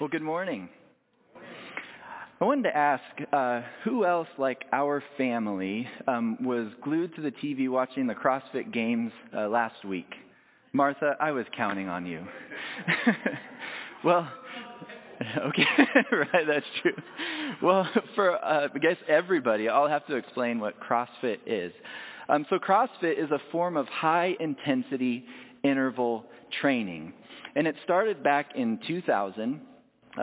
Well, good morning. I wanted to ask uh, who else, like our family, um, was glued to the TV watching the CrossFit Games uh, last week? Martha, I was counting on you. well, okay, right, that's true. Well, for uh, I guess everybody, I'll have to explain what CrossFit is. Um, so CrossFit is a form of high intensity interval training. And it started back in 2000 uh,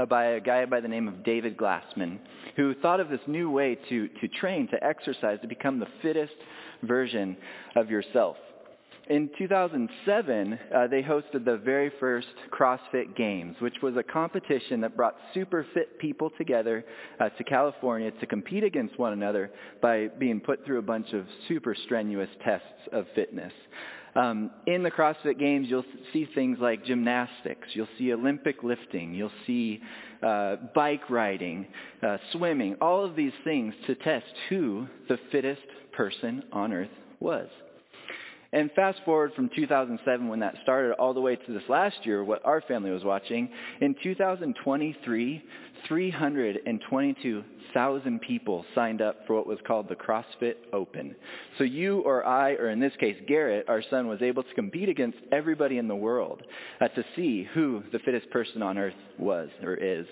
by a guy by the name of David Glassman, who thought of this new way to, to train, to exercise, to become the fittest version of yourself. In 2007, uh, they hosted the very first CrossFit Games, which was a competition that brought super fit people together uh, to California to compete against one another by being put through a bunch of super strenuous tests of fitness. Um, in the CrossFit Games, you'll see things like gymnastics. You'll see Olympic lifting. You'll see uh, bike riding, uh, swimming, all of these things to test who the fittest person on earth was. And fast forward from 2007 when that started all the way to this last year, what our family was watching, in 2023, 322,000 people signed up for what was called the CrossFit Open. So you or I, or in this case Garrett, our son, was able to compete against everybody in the world uh, to see who the fittest person on earth was or is.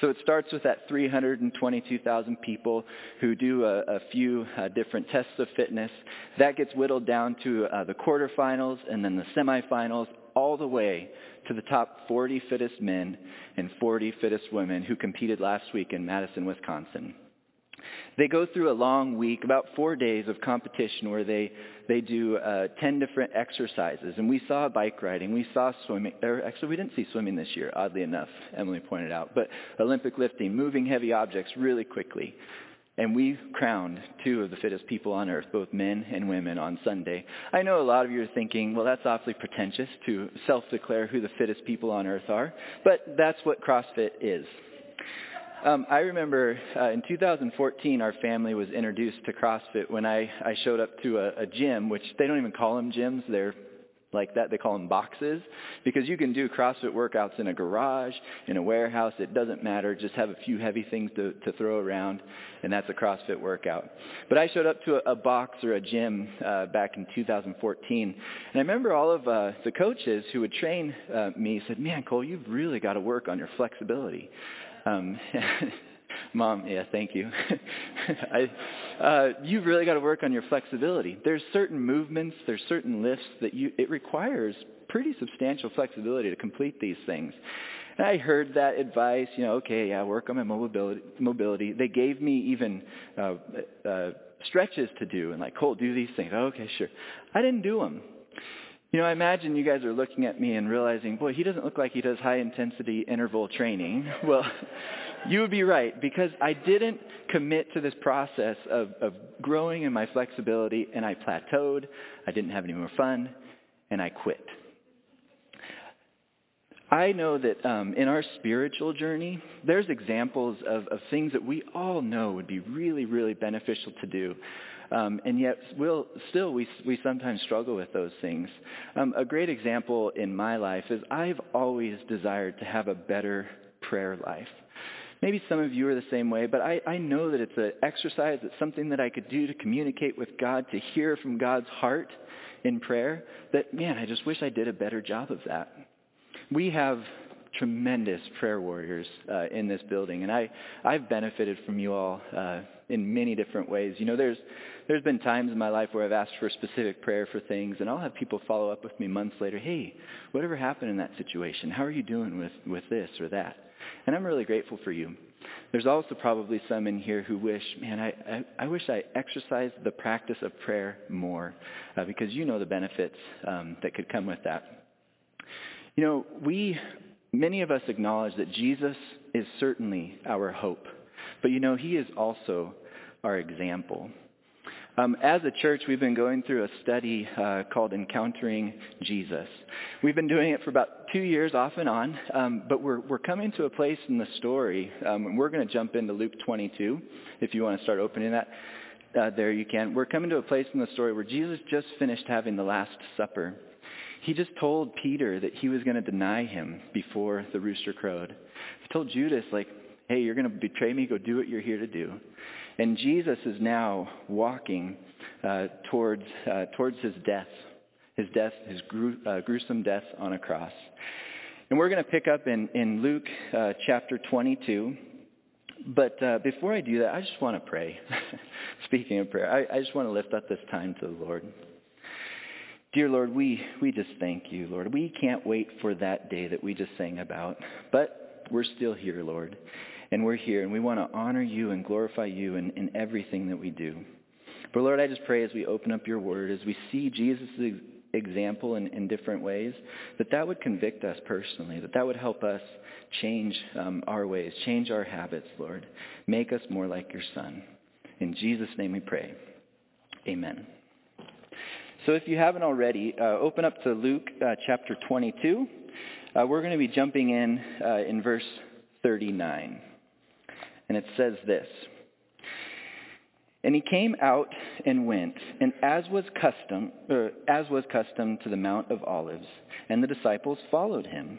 So it starts with that 322,000 people who do a, a few uh, different tests of fitness. That gets whittled down to uh, the quarterfinals and then the semifinals, all the way to the top 40 fittest men and 40 fittest women who competed last week in Madison, Wisconsin. They go through a long week, about four days of competition where they, they do uh, 10 different exercises. And we saw bike riding, we saw swimming, or actually we didn't see swimming this year, oddly enough, Emily pointed out, but Olympic lifting, moving heavy objects really quickly. And we crowned two of the fittest people on earth, both men and women, on Sunday. I know a lot of you are thinking, well, that's awfully pretentious to self-declare who the fittest people on earth are, but that's what CrossFit is. Um, I remember uh, in 2014, our family was introduced to CrossFit when I, I showed up to a, a gym, which they don't even call them gyms. They're like that. They call them boxes because you can do CrossFit workouts in a garage, in a warehouse. It doesn't matter. Just have a few heavy things to, to throw around, and that's a CrossFit workout. But I showed up to a, a box or a gym uh, back in 2014, and I remember all of uh, the coaches who would train uh, me said, "Man, Cole, you've really got to work on your flexibility." Um, Mom, yeah, thank you. I, uh, you've really got to work on your flexibility. There's certain movements, there's certain lifts that you, it requires pretty substantial flexibility to complete these things. And I heard that advice, you know, okay, yeah, work on my mobility. mobility. They gave me even uh, uh, stretches to do and like, Cole, do these things. Oh, okay, sure. I didn't do them. You know, I imagine you guys are looking at me and realizing, boy, he doesn't look like he does high intensity interval training. Well, you would be right because I didn't commit to this process of, of growing in my flexibility and I plateaued. I didn't have any more fun and I quit. I know that um, in our spiritual journey, there's examples of, of things that we all know would be really, really beneficial to do. Um, and yet, we'll, still, we, we sometimes struggle with those things. Um, a great example in my life is I've always desired to have a better prayer life. Maybe some of you are the same way, but I, I know that it's an exercise, it's something that I could do to communicate with God, to hear from God's heart in prayer, that, man, I just wish I did a better job of that. We have tremendous prayer warriors uh, in this building, and I, I've benefited from you all uh, in many different ways. You know, there's there's been times in my life where I've asked for specific prayer for things, and I'll have people follow up with me months later. Hey, whatever happened in that situation? How are you doing with with this or that? And I'm really grateful for you. There's also probably some in here who wish, man, I, I, I wish I exercised the practice of prayer more uh, because you know the benefits um, that could come with that. You know, we, many of us acknowledge that Jesus is certainly our hope. But you know, he is also our example. Um, as a church, we've been going through a study uh, called Encountering Jesus. We've been doing it for about two years off and on, um, but we're, we're coming to a place in the story, um, and we're going to jump into Luke 22. If you want to start opening that, uh, there you can. We're coming to a place in the story where Jesus just finished having the Last Supper. He just told Peter that he was going to deny him before the rooster crowed. He told Judas, like, hey, you're going to betray me, go do what you're here to do. And Jesus is now walking uh, towards, uh, towards his death, his death, his gru- uh, gruesome death on a cross. And we're going to pick up in, in Luke uh, chapter 22. But uh, before I do that, I just want to pray. Speaking of prayer, I, I just want to lift up this time to the Lord. Dear Lord, we, we just thank you, Lord. We can't wait for that day that we just sang about. But we're still here, Lord. And we're here, and we want to honor you and glorify you in, in everything that we do. But Lord, I just pray as we open up your word, as we see Jesus' example in, in different ways, that that would convict us personally, that that would help us change um, our ways, change our habits, Lord. Make us more like your Son. In Jesus' name we pray. Amen. So if you haven't already, uh, open up to Luke uh, chapter 22. Uh, we're going to be jumping in uh, in verse 39. And it says this. And he came out and went, and as was custom, as was custom to the Mount of Olives, and the disciples followed him.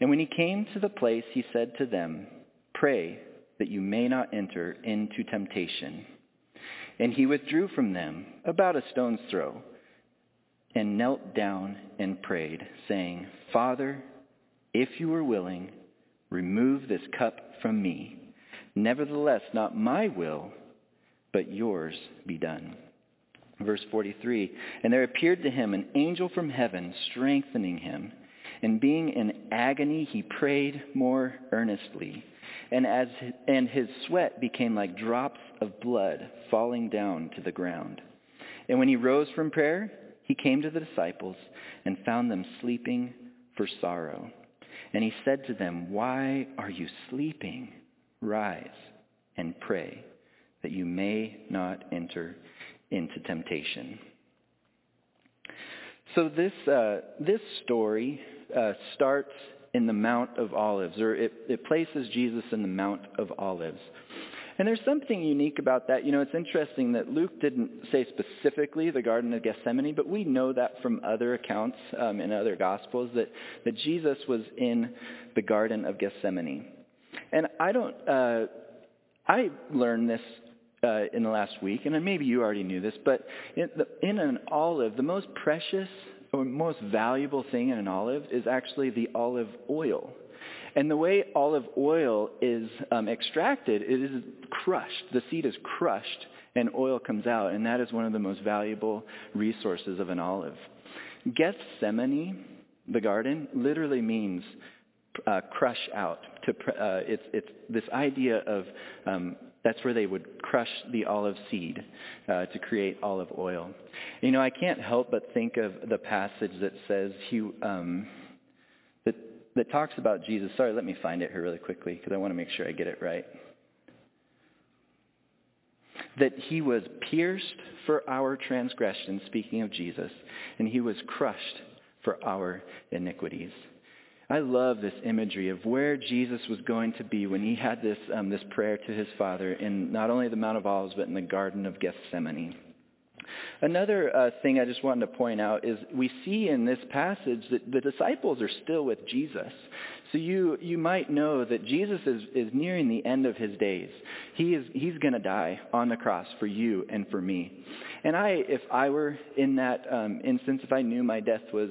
And when he came to the place, he said to them, Pray that you may not enter into temptation. And he withdrew from them about a stone's throw, and knelt down and prayed, saying, Father, if you are willing, remove this cup from me. Nevertheless, not my will, but yours be done. Verse 43, And there appeared to him an angel from heaven, strengthening him. And being in agony, he prayed more earnestly. And, as, and his sweat became like drops of blood falling down to the ground. And when he rose from prayer, he came to the disciples and found them sleeping for sorrow. And he said to them, Why are you sleeping? Rise and pray that you may not enter into temptation. So this, uh, this story uh, starts in the Mount of Olives, or it, it places Jesus in the Mount of Olives. And there's something unique about that. You know, it's interesting that Luke didn't say specifically the Garden of Gethsemane, but we know that from other accounts um, in other Gospels that, that Jesus was in the Garden of Gethsemane. And I don't, uh, I learned this uh, in the last week, and maybe you already knew this, but in, the, in an olive, the most precious most valuable thing in an olive is actually the olive oil. And the way olive oil is um, extracted, it is crushed. The seed is crushed and oil comes out, and that is one of the most valuable resources of an olive. Gethsemane, the garden, literally means uh, crush out. To, uh, it's, it's this idea of um, that's where they would crush the olive seed uh, to create olive oil. You know, I can't help but think of the passage that says he um, that that talks about Jesus. Sorry, let me find it here really quickly because I want to make sure I get it right. That he was pierced for our transgressions, speaking of Jesus, and he was crushed for our iniquities. I love this imagery of where Jesus was going to be when he had this, um, this prayer to his Father in not only the Mount of Olives, but in the Garden of Gethsemane. Another uh, thing I just wanted to point out is we see in this passage that the disciples are still with Jesus. So you, you might know that Jesus is, is nearing the end of his days. He is, he's going to die on the cross for you and for me. And I, if I were in that um, instance, if I knew my death was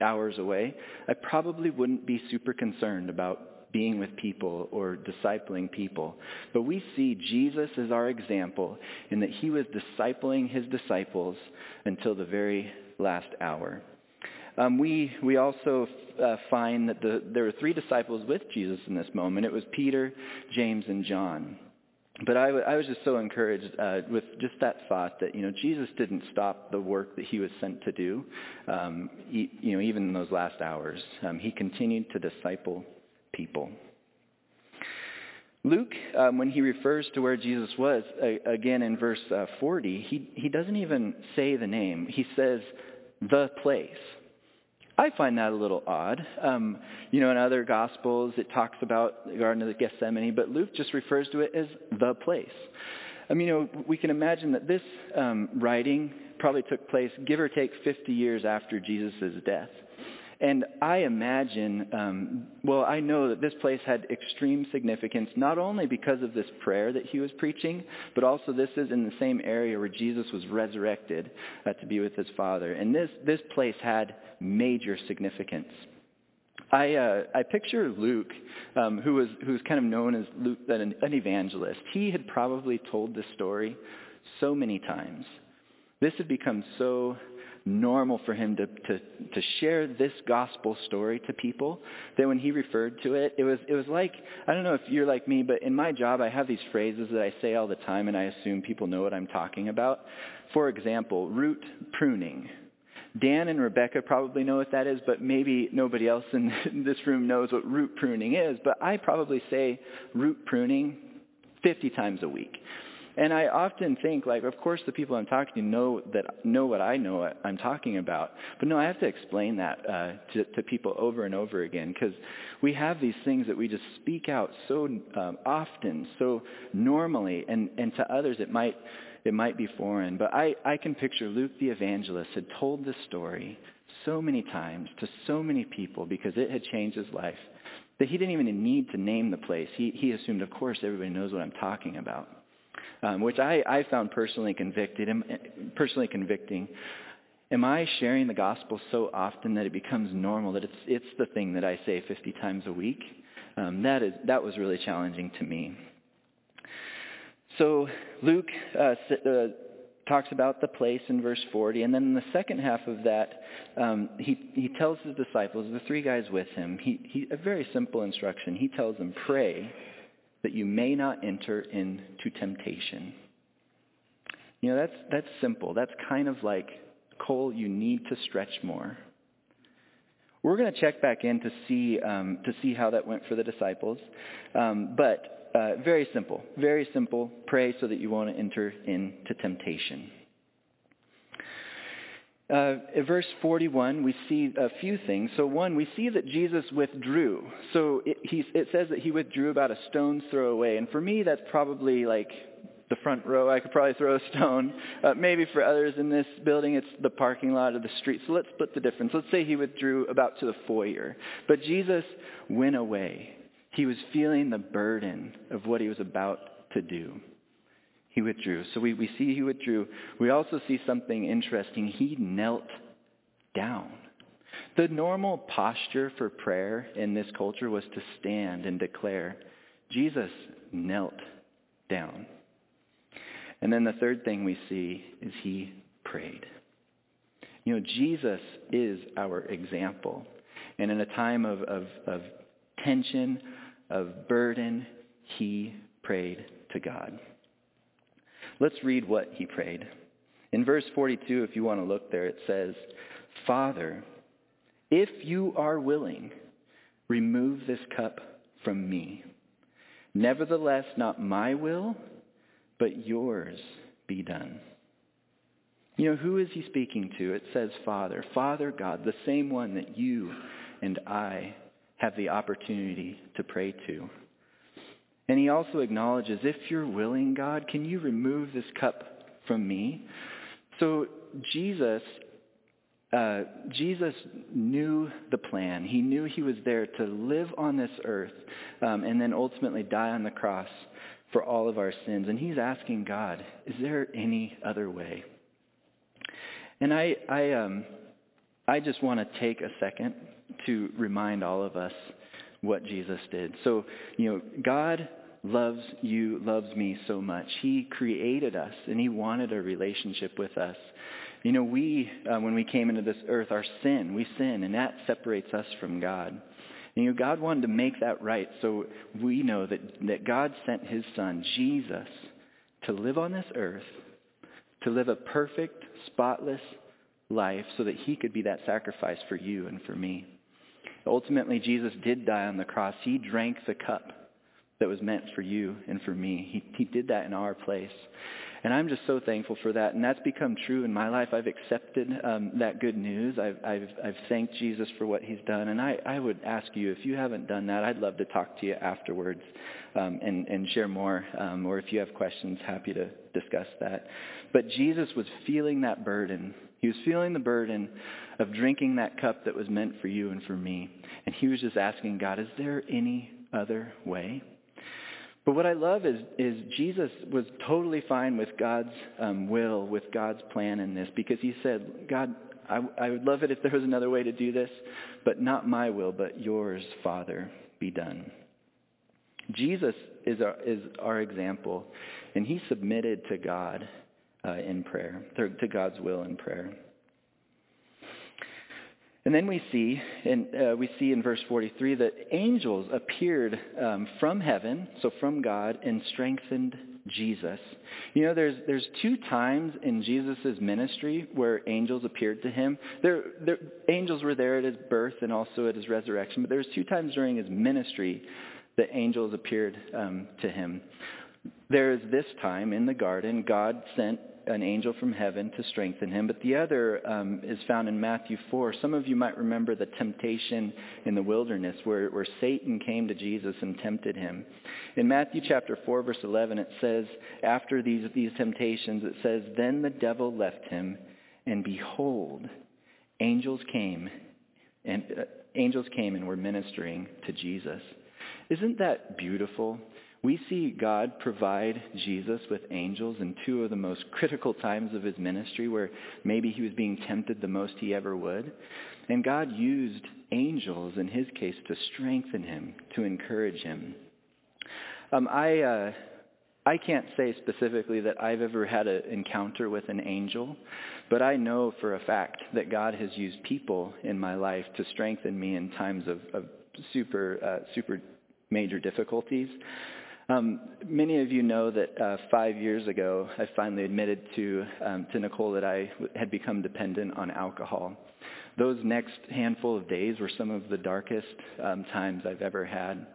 hours away, I probably wouldn't be super concerned about being with people or discipling people. But we see Jesus as our example in that he was discipling his disciples until the very last hour. Um, we, we also uh, find that the, there were three disciples with Jesus in this moment. It was Peter, James, and John but I, w- I was just so encouraged uh, with just that thought that you know Jesus didn't stop the work that he was sent to do. Um, he, you know, even in those last hours, um, he continued to disciple people. Luke, um, when he refers to where Jesus was, uh, again in verse uh, 40, he, he doesn't even say the name. He says the place. I find that a little odd. Um, you know, in other Gospels, it talks about the Garden of Gethsemane, but Luke just refers to it as the place. I mean, you know, we can imagine that this um, writing probably took place, give or take, 50 years after Jesus' death. And I imagine, um, well, I know that this place had extreme significance, not only because of this prayer that he was preaching, but also this is in the same area where Jesus was resurrected uh, to be with his Father. And this, this place had major significance. I, uh, I picture Luke, um, who was who was kind of known as Luke, an, an evangelist. He had probably told this story so many times. This had become so normal for him to, to, to share this gospel story to people that when he referred to it, it was, it was like, I don't know if you're like me, but in my job I have these phrases that I say all the time and I assume people know what I'm talking about. For example, root pruning. Dan and Rebecca probably know what that is, but maybe nobody else in this room knows what root pruning is. But I probably say root pruning 50 times a week. And I often think, like, of course the people I'm talking to know that know what I know I'm talking about. But no, I have to explain that uh, to, to people over and over again because we have these things that we just speak out so um, often, so normally, and, and to others it might it might be foreign. But I, I can picture Luke the evangelist had told this story so many times to so many people because it had changed his life that he didn't even need to name the place. He, he assumed, of course, everybody knows what I'm talking about um, which I, I found personally convicted, personally convicting. Am I sharing the gospel so often that it becomes normal, that it's, it's the thing that I say 50 times a week? Um, that, is, that was really challenging to me. So Luke uh, uh, talks about the place in verse 40, and then in the second half of that, um, he, he tells his disciples, the three guys with him, he, he, a very simple instruction. He tells them, pray that you may not enter into temptation. You know, that's, that's simple. That's kind of like, Cole, you need to stretch more. We're going to check back in to see, um, to see how that went for the disciples. Um, but uh, very simple. Very simple. Pray so that you won't enter into temptation. Uh, verse 41, we see a few things. So one, we see that Jesus withdrew. So it, it says that he withdrew about a stone's throw away. And for me, that's probably like the front row. I could probably throw a stone. Uh, maybe for others in this building, it's the parking lot or the street. So let's split the difference. Let's say he withdrew about to the foyer. But Jesus went away. He was feeling the burden of what he was about to do he withdrew. So we, we see he withdrew. We also see something interesting. He knelt down. The normal posture for prayer in this culture was to stand and declare. Jesus knelt down. And then the third thing we see is he prayed. You know, Jesus is our example. And in a time of, of, of tension, of burden, he prayed to God. Let's read what he prayed. In verse 42, if you want to look there, it says, Father, if you are willing, remove this cup from me. Nevertheless, not my will, but yours be done. You know, who is he speaking to? It says Father. Father God, the same one that you and I have the opportunity to pray to. And he also acknowledges, if you're willing, God, can you remove this cup from me? So Jesus, uh, Jesus knew the plan. He knew he was there to live on this earth um, and then ultimately die on the cross for all of our sins. And he's asking God, is there any other way? And I, I, um, I just want to take a second to remind all of us what Jesus did. So, you know, God loves you, loves me so much. He created us and he wanted a relationship with us. You know, we, uh, when we came into this earth, our sin, we sin, and that separates us from God. And, you know, God wanted to make that right, so we know that, that God sent his son, Jesus, to live on this earth, to live a perfect, spotless life so that he could be that sacrifice for you and for me. Ultimately, Jesus did die on the cross. He drank the cup that was meant for you and for me. He, he did that in our place. And I'm just so thankful for that. And that's become true in my life. I've accepted um, that good news. I've, I've, I've thanked Jesus for what he's done. And I, I would ask you, if you haven't done that, I'd love to talk to you afterwards um, and, and share more. Um, or if you have questions, happy to discuss that. But Jesus was feeling that burden. He was feeling the burden of drinking that cup that was meant for you and for me. And he was just asking God, is there any other way? But what I love is, is Jesus was totally fine with God's um, will, with God's plan in this, because he said, God, I, I would love it if there was another way to do this, but not my will, but yours, Father, be done. Jesus is our, is our example, and he submitted to God uh, in prayer, to God's will in prayer. And then we see, in, uh, we see in verse 43 that angels appeared um, from heaven, so from God, and strengthened Jesus. You know, there's, there's two times in Jesus' ministry where angels appeared to him. There, there, angels were there at his birth and also at his resurrection, but there was two times during his ministry that angels appeared um, to him. There is this time in the garden, God sent an angel from heaven to strengthen him. But the other um, is found in Matthew 4. Some of you might remember the temptation in the wilderness where, where Satan came to Jesus and tempted him. In Matthew chapter 4, verse 11, it says, after these, these temptations, it says, Then the devil left him, and behold, angels came, and uh, angels came and were ministering to Jesus. Isn't that beautiful? We see God provide Jesus with angels in two of the most critical times of his ministry where maybe he was being tempted the most he ever would. And God used angels in his case to strengthen him, to encourage him. Um, I, uh, I can't say specifically that I've ever had an encounter with an angel, but I know for a fact that God has used people in my life to strengthen me in times of, of super, uh, super major difficulties. Um, many of you know that uh, five years ago, I finally admitted to, um, to Nicole that I had become dependent on alcohol. Those next handful of days were some of the darkest um, times I've ever had.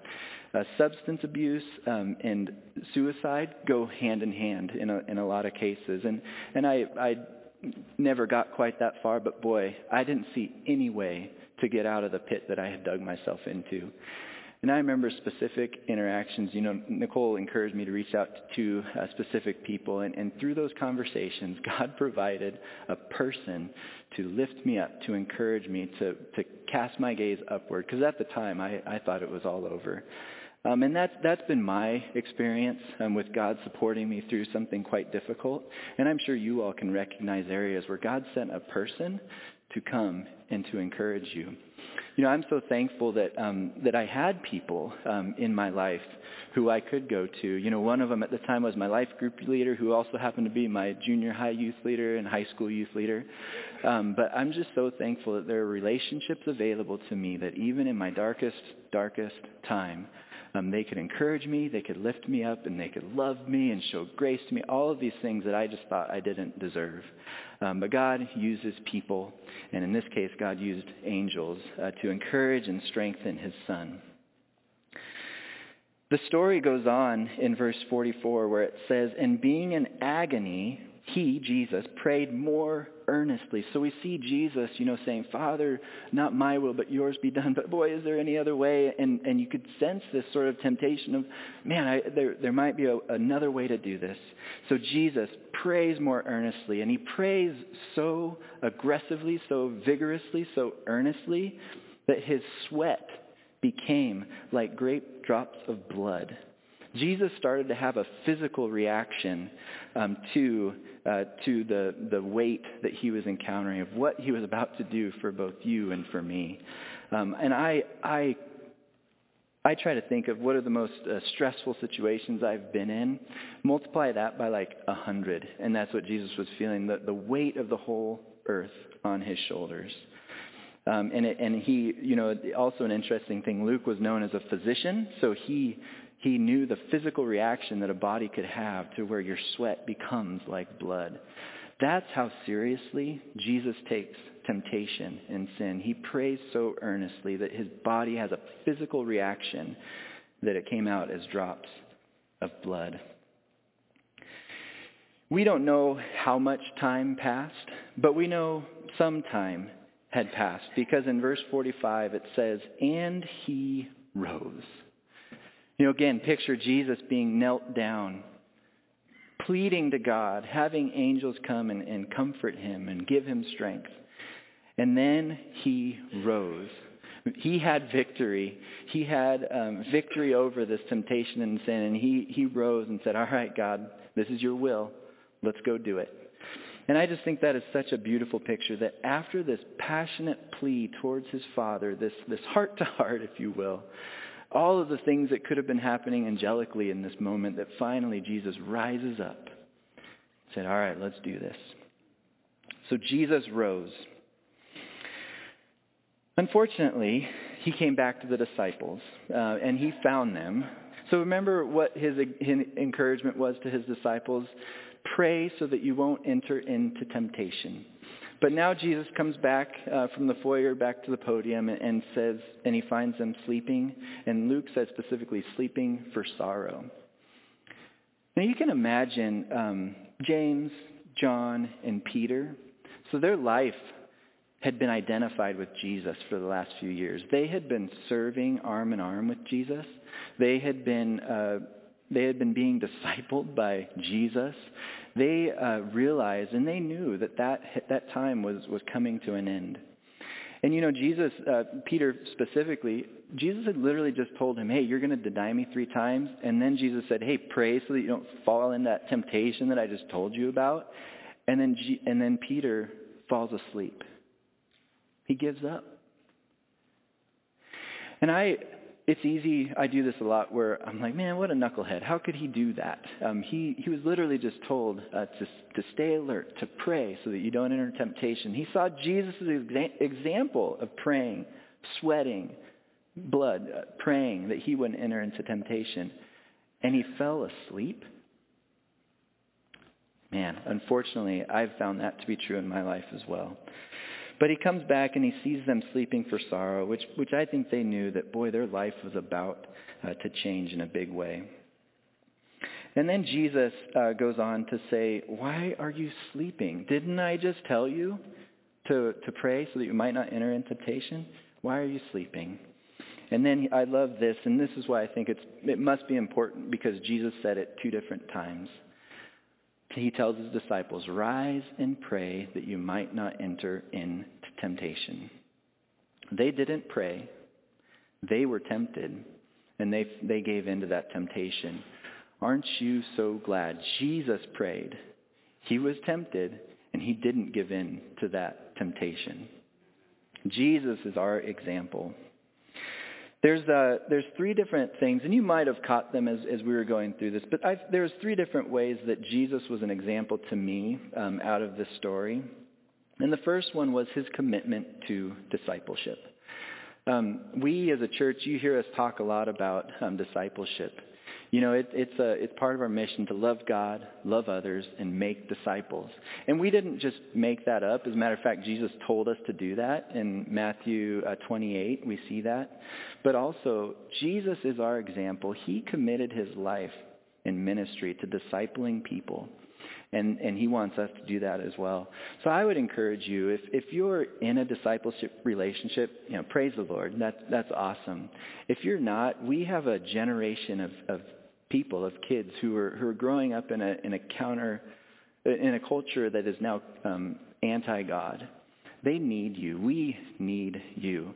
Uh, substance abuse um, and suicide go hand in hand in a, in a lot of cases. And, and I, I never got quite that far, but boy, I didn't see any way to get out of the pit that I had dug myself into. And I remember specific interactions. You know, Nicole encouraged me to reach out to uh, specific people. And, and through those conversations, God provided a person to lift me up, to encourage me, to, to cast my gaze upward. Because at the time, I, I thought it was all over. Um, and that's, that's been my experience um, with God supporting me through something quite difficult. And I'm sure you all can recognize areas where God sent a person to come and to encourage you. You know, I'm so thankful that um, that I had people um, in my life who I could go to. You know, one of them at the time was my life group leader, who also happened to be my junior high youth leader and high school youth leader. Um, but I'm just so thankful that there are relationships available to me that even in my darkest, darkest time, um, they could encourage me, they could lift me up, and they could love me and show grace to me. All of these things that I just thought I didn't deserve. Um, but God uses people, and in this case, God used angels uh, to encourage and strengthen his son. The story goes on in verse 44 where it says, And being in agony, he, Jesus, prayed more earnestly. So we see Jesus, you know, saying, Father, not my will, but yours be done. But boy, is there any other way? And, and you could sense this sort of temptation of, man, I, there, there might be a, another way to do this. So Jesus prays more earnestly, and he prays so aggressively, so vigorously, so earnestly, that his sweat became like great drops of blood. Jesus started to have a physical reaction um, to uh, to the the weight that he was encountering of what he was about to do for both you and for me. Um, and I I I try to think of what are the most uh, stressful situations I've been in. Multiply that by like a hundred, and that's what Jesus was feeling the the weight of the whole earth on his shoulders. Um, and, it, and he, you know, also an interesting thing, Luke was known as a physician, so he he knew the physical reaction that a body could have to where your sweat becomes like blood. That's how seriously Jesus takes temptation and sin. He prays so earnestly that his body has a physical reaction that it came out as drops of blood. We don't know how much time passed, but we know some time had passed because in verse 45 it says, And he rose. You know, again, picture Jesus being knelt down, pleading to God, having angels come and, and comfort him and give him strength. And then he rose. He had victory. He had um, victory over this temptation and sin. And he, he rose and said, All right, God, this is your will. Let's go do it. And I just think that is such a beautiful picture that after this passionate plea towards his father, this, this heart to heart, if you will, all of the things that could have been happening angelically in this moment, that finally Jesus rises up said, All right, let's do this. So Jesus rose. Unfortunately, he came back to the disciples uh, and he found them. So remember what his, his encouragement was to his disciples pray so that you won't enter into temptation. But now Jesus comes back uh, from the foyer back to the podium and, says, and he finds them sleeping. And Luke says specifically, sleeping for sorrow. Now you can imagine um, James, John, and Peter. So their life had been identified with Jesus for the last few years. They had been serving arm in arm with Jesus. They had been uh, they had been being discipled by Jesus. They uh, realized and they knew that that, that time was, was coming to an end. And you know, Jesus, uh, Peter specifically, Jesus had literally just told him, hey, you're going to deny me three times. And then Jesus said, hey, pray so that you don't fall in that temptation that I just told you about. And then, G- and then Peter falls asleep. He gives up. And I, it's easy, I do this a lot, where I'm like, man, what a knucklehead. How could he do that? Um, he, he was literally just told uh, to, to stay alert, to pray so that you don't enter temptation. He saw Jesus' exa- example of praying, sweating, blood, uh, praying that he wouldn't enter into temptation. And he fell asleep. Man, unfortunately, I've found that to be true in my life as well. But he comes back and he sees them sleeping for sorrow, which, which I think they knew that, boy, their life was about uh, to change in a big way. And then Jesus uh, goes on to say, Why are you sleeping? Didn't I just tell you to, to pray so that you might not enter in temptation? Why are you sleeping? And then I love this, and this is why I think it's, it must be important because Jesus said it two different times he tells his disciples, Rise and pray that you might not enter into temptation. They didn't pray. They were tempted, and they, they gave in to that temptation. Aren't you so glad? Jesus prayed. He was tempted, and he didn't give in to that temptation. Jesus is our example. There's, uh, there's three different things, and you might have caught them as, as we were going through this, but I've, there's three different ways that Jesus was an example to me um, out of this story. And the first one was his commitment to discipleship. Um, we as a church, you hear us talk a lot about um, discipleship. You know, it, it's, a, it's part of our mission to love God, love others, and make disciples. And we didn't just make that up. As a matter of fact, Jesus told us to do that. In Matthew uh, 28, we see that. But also, Jesus is our example. He committed his life in ministry to discipling people. And, and he wants us to do that as well. So I would encourage you, if, if you're in a discipleship relationship, you know, praise the Lord. That, that's awesome. If you're not, we have a generation of, of people, of kids who are, who are growing up in a, in a counter, in a culture that is now um, anti-God. They need you. We need you.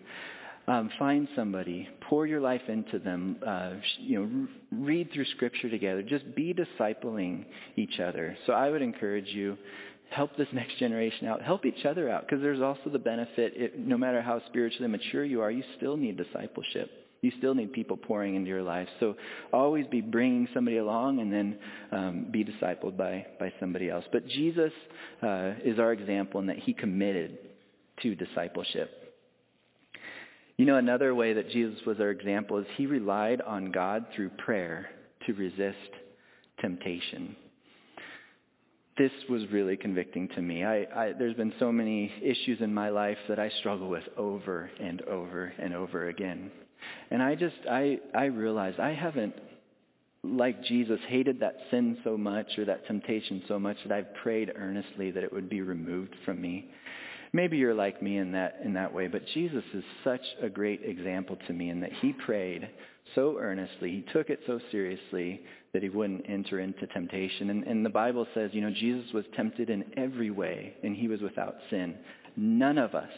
Um, find somebody, pour your life into them. Uh, you know, read through Scripture together. Just be discipling each other. So I would encourage you, help this next generation out. Help each other out, because there's also the benefit. It, no matter how spiritually mature you are, you still need discipleship. You still need people pouring into your life. So always be bringing somebody along, and then um, be discipled by by somebody else. But Jesus uh, is our example in that He committed to discipleship. You know, another way that Jesus was our example is he relied on God through prayer to resist temptation. This was really convicting to me. I, I, there's been so many issues in my life that I struggle with over and over and over again. And I just, I, I realized I haven't like Jesus, hated that sin so much or that temptation so much that I've prayed earnestly that it would be removed from me. Maybe you're like me in that, in that way, but Jesus is such a great example to me in that he prayed so earnestly, he took it so seriously that he wouldn't enter into temptation. And, and the Bible says, you know, Jesus was tempted in every way and he was without sin. None of us,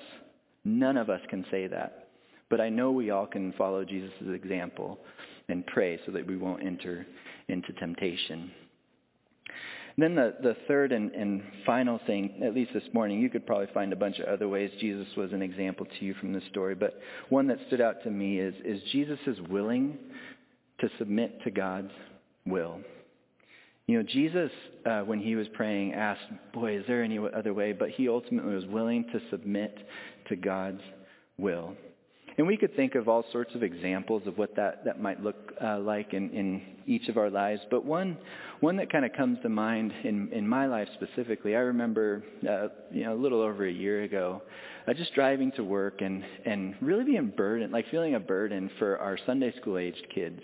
none of us can say that. But I know we all can follow Jesus' example and pray so that we won't enter into temptation. And then the, the third and, and final thing, at least this morning, you could probably find a bunch of other ways Jesus was an example to you from this story, but one that stood out to me is, is Jesus is willing to submit to God's will. You know, Jesus, uh, when he was praying, asked, boy, is there any other way? But he ultimately was willing to submit to God's will. And we could think of all sorts of examples of what that, that might look uh, like in, in each of our lives. But one, one that kind of comes to mind in, in my life specifically, I remember uh, you know, a little over a year ago, uh, just driving to work and, and really being burdened, like feeling a burden for our Sunday school aged kids.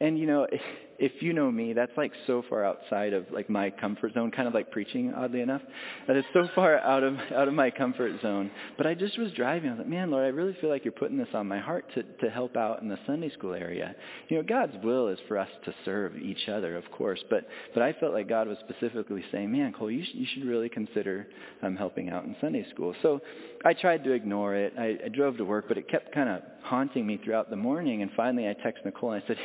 And you know, if you know me, that's like so far outside of like my comfort zone, kind of like preaching, oddly enough. That is so far out of out of my comfort zone. But I just was driving. I was like, man, Lord, I really feel like you're putting this on my heart to to help out in the Sunday school area. You know, God's will is for us to serve each other, of course. But but I felt like God was specifically saying, man, Cole, you you should really consider um, helping out in Sunday school. So I tried to ignore it. I, I drove to work, but it kept kind of haunting me throughout the morning. And finally, I texted Nicole and I said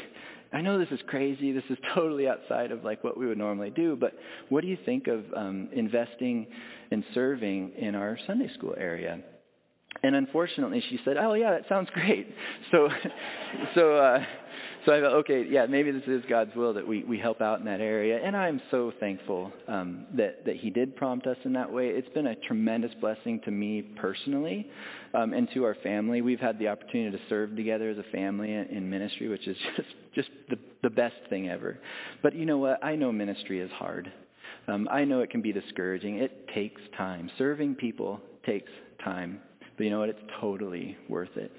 I know this is crazy. This is totally outside of like what we would normally do, but what do you think of um, investing and serving in our Sunday school area? And unfortunately, she said, "Oh yeah, that sounds great." So, so, uh, so I thought, okay, yeah, maybe this is God's will that we we help out in that area. And I'm so thankful um, that that He did prompt us in that way. It's been a tremendous blessing to me personally, um, and to our family. We've had the opportunity to serve together as a family in, in ministry, which is just just the the best thing ever. But you know what? I know ministry is hard. Um, I know it can be discouraging. It takes time. Serving people takes time. But you know what? It's totally worth it.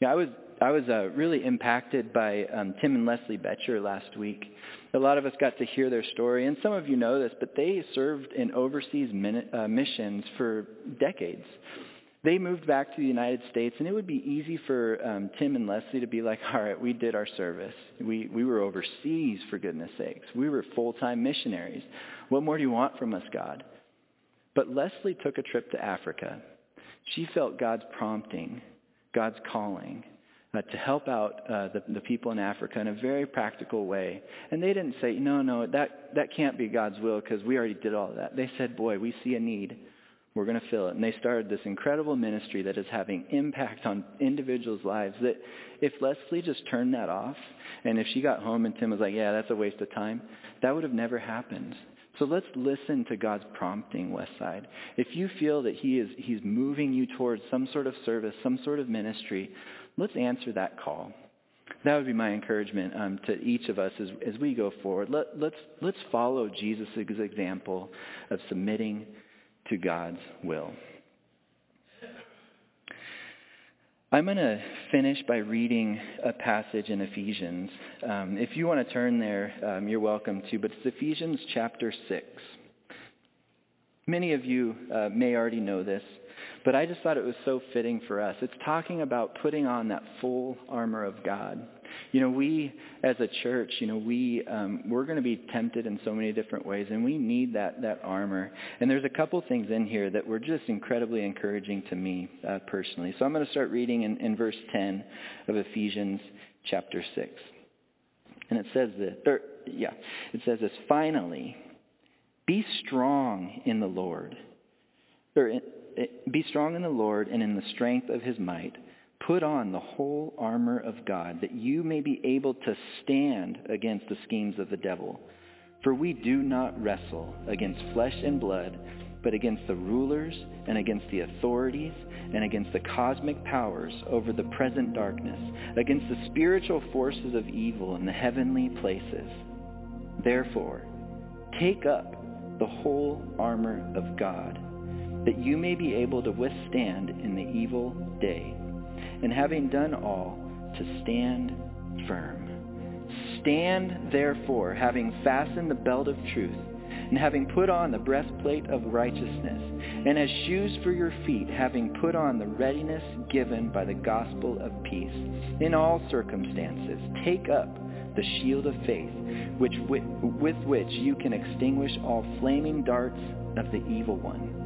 Yeah, I was I was uh, really impacted by um, Tim and Leslie Betcher last week. A lot of us got to hear their story, and some of you know this, but they served in overseas min- uh, missions for decades. They moved back to the United States, and it would be easy for um, Tim and Leslie to be like, all right, we did our service. We, we were overseas, for goodness sakes. We were full-time missionaries. What more do you want from us, God? But Leslie took a trip to Africa she felt God's prompting, God's calling uh, to help out uh, the, the people in Africa in a very practical way. And they didn't say, no, no, that, that can't be God's will because we already did all that. They said, boy, we see a need. We're going to fill it. And they started this incredible ministry that is having impact on individuals' lives that if Leslie just turned that off and if she got home and Tim was like, yeah, that's a waste of time, that would have never happened. So let's listen to God's prompting, Westside. If you feel that he is, he's moving you towards some sort of service, some sort of ministry, let's answer that call. That would be my encouragement um, to each of us as, as we go forward. Let, let's, let's follow Jesus' example of submitting to God's will. I'm going to finish by reading a passage in Ephesians. Um, if you want to turn there, um, you're welcome to, but it's Ephesians chapter 6. Many of you uh, may already know this, but I just thought it was so fitting for us. It's talking about putting on that full armor of God. You know, we as a church, you know, we um, we're going to be tempted in so many different ways, and we need that that armor. And there's a couple things in here that were just incredibly encouraging to me uh, personally. So I'm going to start reading in, in verse 10 of Ephesians chapter 6, and it says this. Or, yeah, it says this. Finally, be strong in the Lord. Or, be strong in the Lord and in the strength of his might. Put on the whole armor of God, that you may be able to stand against the schemes of the devil. For we do not wrestle against flesh and blood, but against the rulers and against the authorities and against the cosmic powers over the present darkness, against the spiritual forces of evil in the heavenly places. Therefore, take up the whole armor of God, that you may be able to withstand in the evil day and having done all, to stand firm. Stand therefore, having fastened the belt of truth, and having put on the breastplate of righteousness, and as shoes for your feet, having put on the readiness given by the gospel of peace. In all circumstances, take up the shield of faith, which, with, with which you can extinguish all flaming darts of the evil one.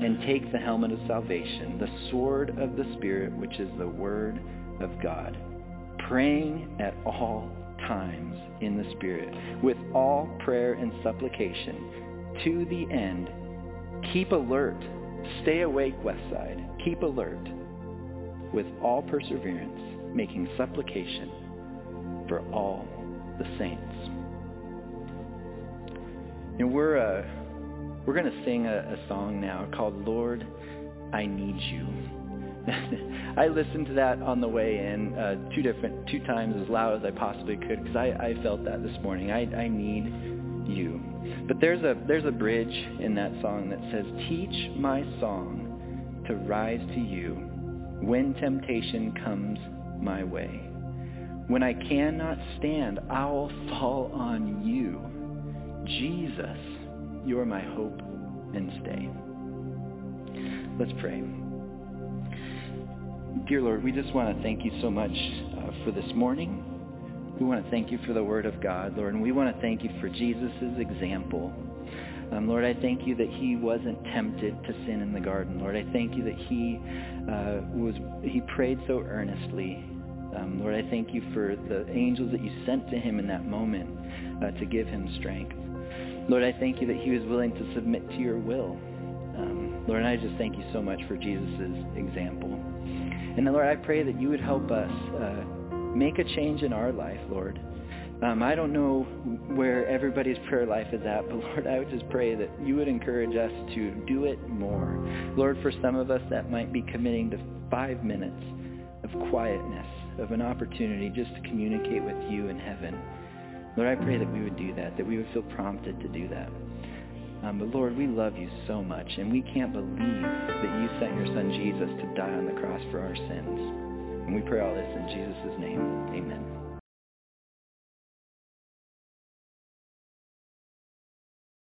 And take the helmet of salvation, the sword of the Spirit, which is the word of God, praying at all times in the Spirit, with all prayer and supplication, to the end. Keep alert. Stay awake, Westside. Keep alert. With all perseverance, making supplication for all the saints. And we're, uh, we're going to sing a, a song now called Lord, I Need You. I listened to that on the way in uh, two different two times as loud as I possibly could because I, I felt that this morning. I, I need you. But there's a there's a bridge in that song that says, "Teach my song to rise to you when temptation comes my way. When I cannot stand, I'll fall on you. Jesus, you're my hope and stay." Let's pray. Dear Lord, we just want to thank you so much uh, for this morning. We want to thank you for the Word of God, Lord, and we want to thank you for Jesus' example. Um, Lord, I thank you that he wasn't tempted to sin in the garden. Lord, I thank you that he uh, was he prayed so earnestly. Um, Lord, I thank you for the angels that you sent to him in that moment uh, to give him strength. Lord, I thank you that he was willing to submit to your will. Um, Lord, and I just thank you so much for Jesus' example. And then, Lord, I pray that you would help us uh, make a change in our life, Lord. Um, I don't know where everybody's prayer life is at, but Lord, I would just pray that you would encourage us to do it more. Lord, for some of us, that might be committing to five minutes of quietness, of an opportunity just to communicate with you in heaven. Lord, I pray that we would do that, that we would feel prompted to do that. Um, but Lord, we love you so much, and we can't believe that you sent your son Jesus to die on the cross for our sins. And we pray all this in Jesus' name.